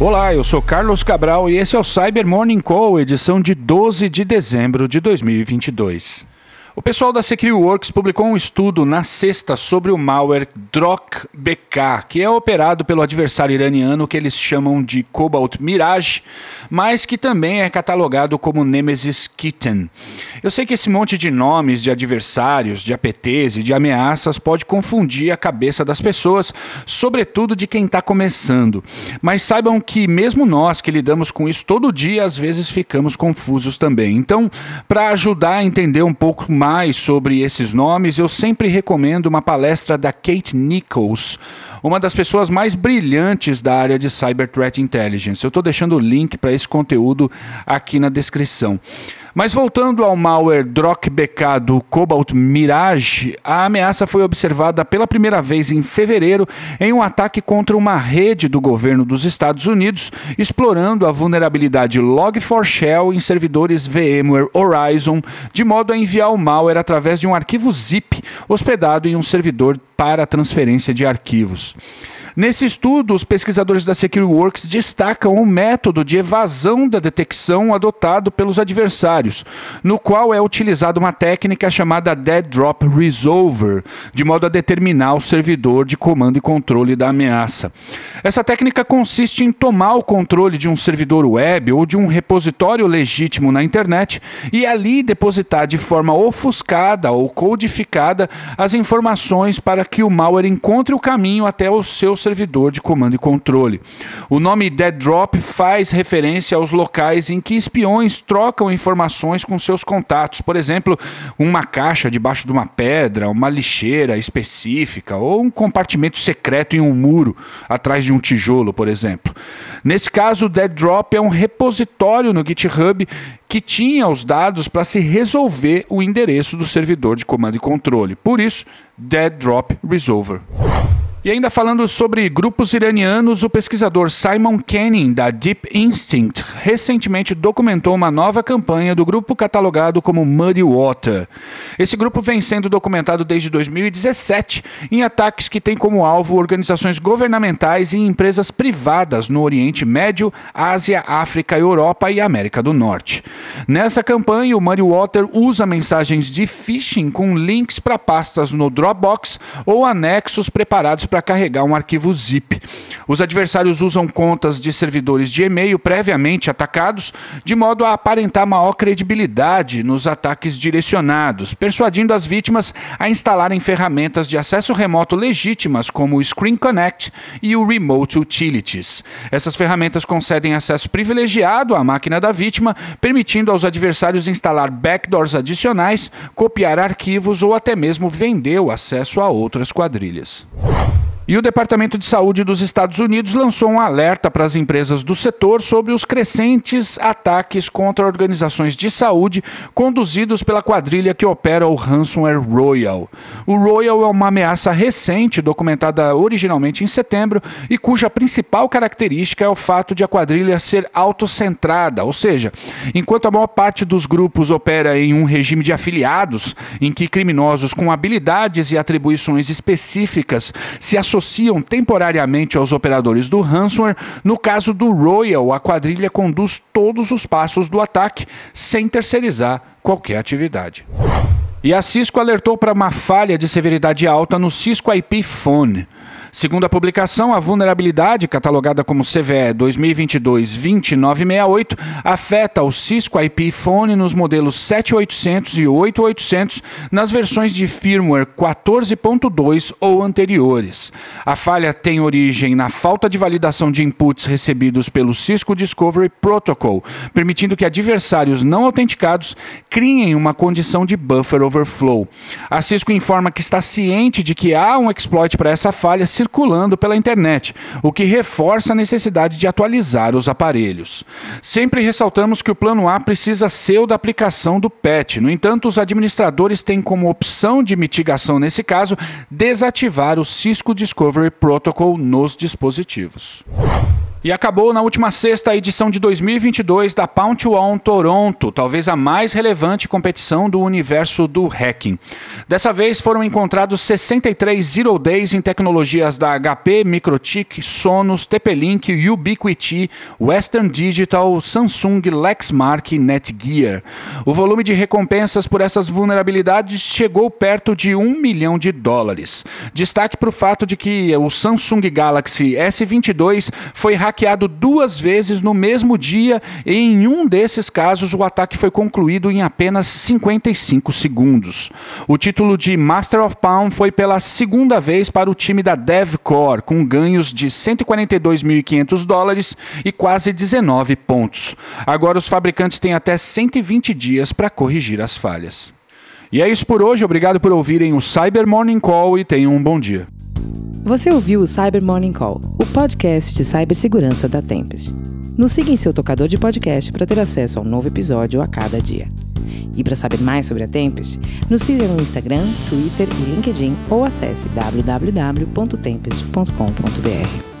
Olá, eu sou Carlos Cabral e esse é o Cyber Morning Call, edição de 12 de dezembro de 2022. O pessoal da SecureWorks publicou um estudo na sexta sobre o malware DROC-BK, que é operado pelo adversário iraniano que eles chamam de Cobalt Mirage, mas que também é catalogado como Nemesis Kitten. Eu sei que esse monte de nomes de adversários, de APTs e de ameaças pode confundir a cabeça das pessoas, sobretudo de quem está começando. Mas saibam que mesmo nós que lidamos com isso todo dia, às vezes ficamos confusos também. Então, para ajudar a entender um pouco mais mais sobre esses nomes, eu sempre recomendo uma palestra da Kate Nichols, uma das pessoas mais brilhantes da área de Cyber Threat Intelligence. Eu estou deixando o link para esse conteúdo aqui na descrição. Mas voltando ao malware DROC-BK do Cobalt Mirage, a ameaça foi observada pela primeira vez em fevereiro em um ataque contra uma rede do governo dos Estados Unidos, explorando a vulnerabilidade Log4Shell em servidores VMware Horizon, de modo a enviar o malware através de um arquivo zip hospedado em um servidor para transferência de arquivos. Nesse estudo, os pesquisadores da SecureWorks destacam o método de evasão da detecção adotado pelos adversários, no qual é utilizada uma técnica chamada Dead Drop Resolver, de modo a determinar o servidor de comando e controle da ameaça. Essa técnica consiste em tomar o controle de um servidor web ou de um repositório legítimo na internet e ali depositar de forma ofuscada ou codificada as informações para que o malware encontre o caminho até o seu servidor de comando e controle. O nome Dead Drop faz referência aos locais em que espiões trocam informações com seus contatos, por exemplo, uma caixa debaixo de uma pedra, uma lixeira específica ou um compartimento secreto em um muro atrás de um tijolo, por exemplo. Nesse caso, o Dead Drop é um repositório no GitHub que tinha os dados para se resolver o endereço do servidor de comando e controle. Por isso, Dead Drop Resolver. E ainda falando sobre grupos iranianos, o pesquisador Simon Kenning, da Deep Instinct, recentemente documentou uma nova campanha do grupo catalogado como Muddy Water. Esse grupo vem sendo documentado desde 2017 em ataques que têm como alvo organizações governamentais e empresas privadas no Oriente Médio, Ásia, África, Europa e América do Norte. Nessa campanha, o Muddy Water usa mensagens de phishing com links para pastas no Dropbox ou anexos preparados para para carregar um arquivo zip. Os adversários usam contas de servidores de e-mail previamente atacados, de modo a aparentar maior credibilidade nos ataques direcionados, persuadindo as vítimas a instalarem ferramentas de acesso remoto legítimas como o Screen Connect e o Remote Utilities. Essas ferramentas concedem acesso privilegiado à máquina da vítima, permitindo aos adversários instalar backdoors adicionais, copiar arquivos ou até mesmo vender o acesso a outras quadrilhas. E o Departamento de Saúde dos Estados Unidos lançou um alerta para as empresas do setor sobre os crescentes ataques contra organizações de saúde conduzidos pela quadrilha que opera o ransomware Royal. O Royal é uma ameaça recente, documentada originalmente em setembro, e cuja principal característica é o fato de a quadrilha ser autocentrada, ou seja, enquanto a maior parte dos grupos opera em um regime de afiliados, em que criminosos com habilidades e atribuições específicas se associam associam temporariamente aos operadores do ransomware. No caso do Royal, a quadrilha conduz todos os passos do ataque sem terceirizar qualquer atividade. E a Cisco alertou para uma falha de severidade alta no Cisco IP Phone. Segundo a publicação, a vulnerabilidade, catalogada como CVE 2022-2968, afeta o Cisco IP Phone nos modelos 7800 e 8800 nas versões de firmware 14.2 ou anteriores. A falha tem origem na falta de validação de inputs recebidos pelo Cisco Discovery Protocol, permitindo que adversários não autenticados criem uma condição de buffer overflow. A Cisco informa que está ciente de que há um exploit para essa falha circulando pela internet, o que reforça a necessidade de atualizar os aparelhos. Sempre ressaltamos que o plano A precisa ser o da aplicação do PET. No entanto, os administradores têm como opção de mitigação nesse caso desativar o Cisco Discovery Protocol nos dispositivos. E acabou na última sexta edição de 2022 da Pound One Toronto, talvez a mais relevante competição do universo do hacking. Dessa vez foram encontrados 63 Zero Days em tecnologias da HP, Microtik, Sonos, TP-Link, Ubiquiti, Western Digital, Samsung, Lexmark e Netgear. O volume de recompensas por essas vulnerabilidades chegou perto de um milhão de dólares. Destaque para o fato de que o Samsung Galaxy S22 foi hackeado duas vezes no mesmo dia e em um desses casos o ataque foi concluído em apenas 55 segundos. O título de Master of Pound foi pela segunda vez para o time da DevCore, com ganhos de 142.500 dólares e quase 19 pontos. Agora os fabricantes têm até 120 dias para corrigir as falhas. E é isso por hoje, obrigado por ouvirem o Cyber Morning Call e tenham um bom dia. Você ouviu o Cyber Morning Call, o podcast de cibersegurança da Tempest. Nos siga em seu tocador de podcast para ter acesso a um novo episódio a cada dia. E para saber mais sobre a Tempest, nos siga no Instagram, Twitter e LinkedIn ou acesse www.tempest.com.br.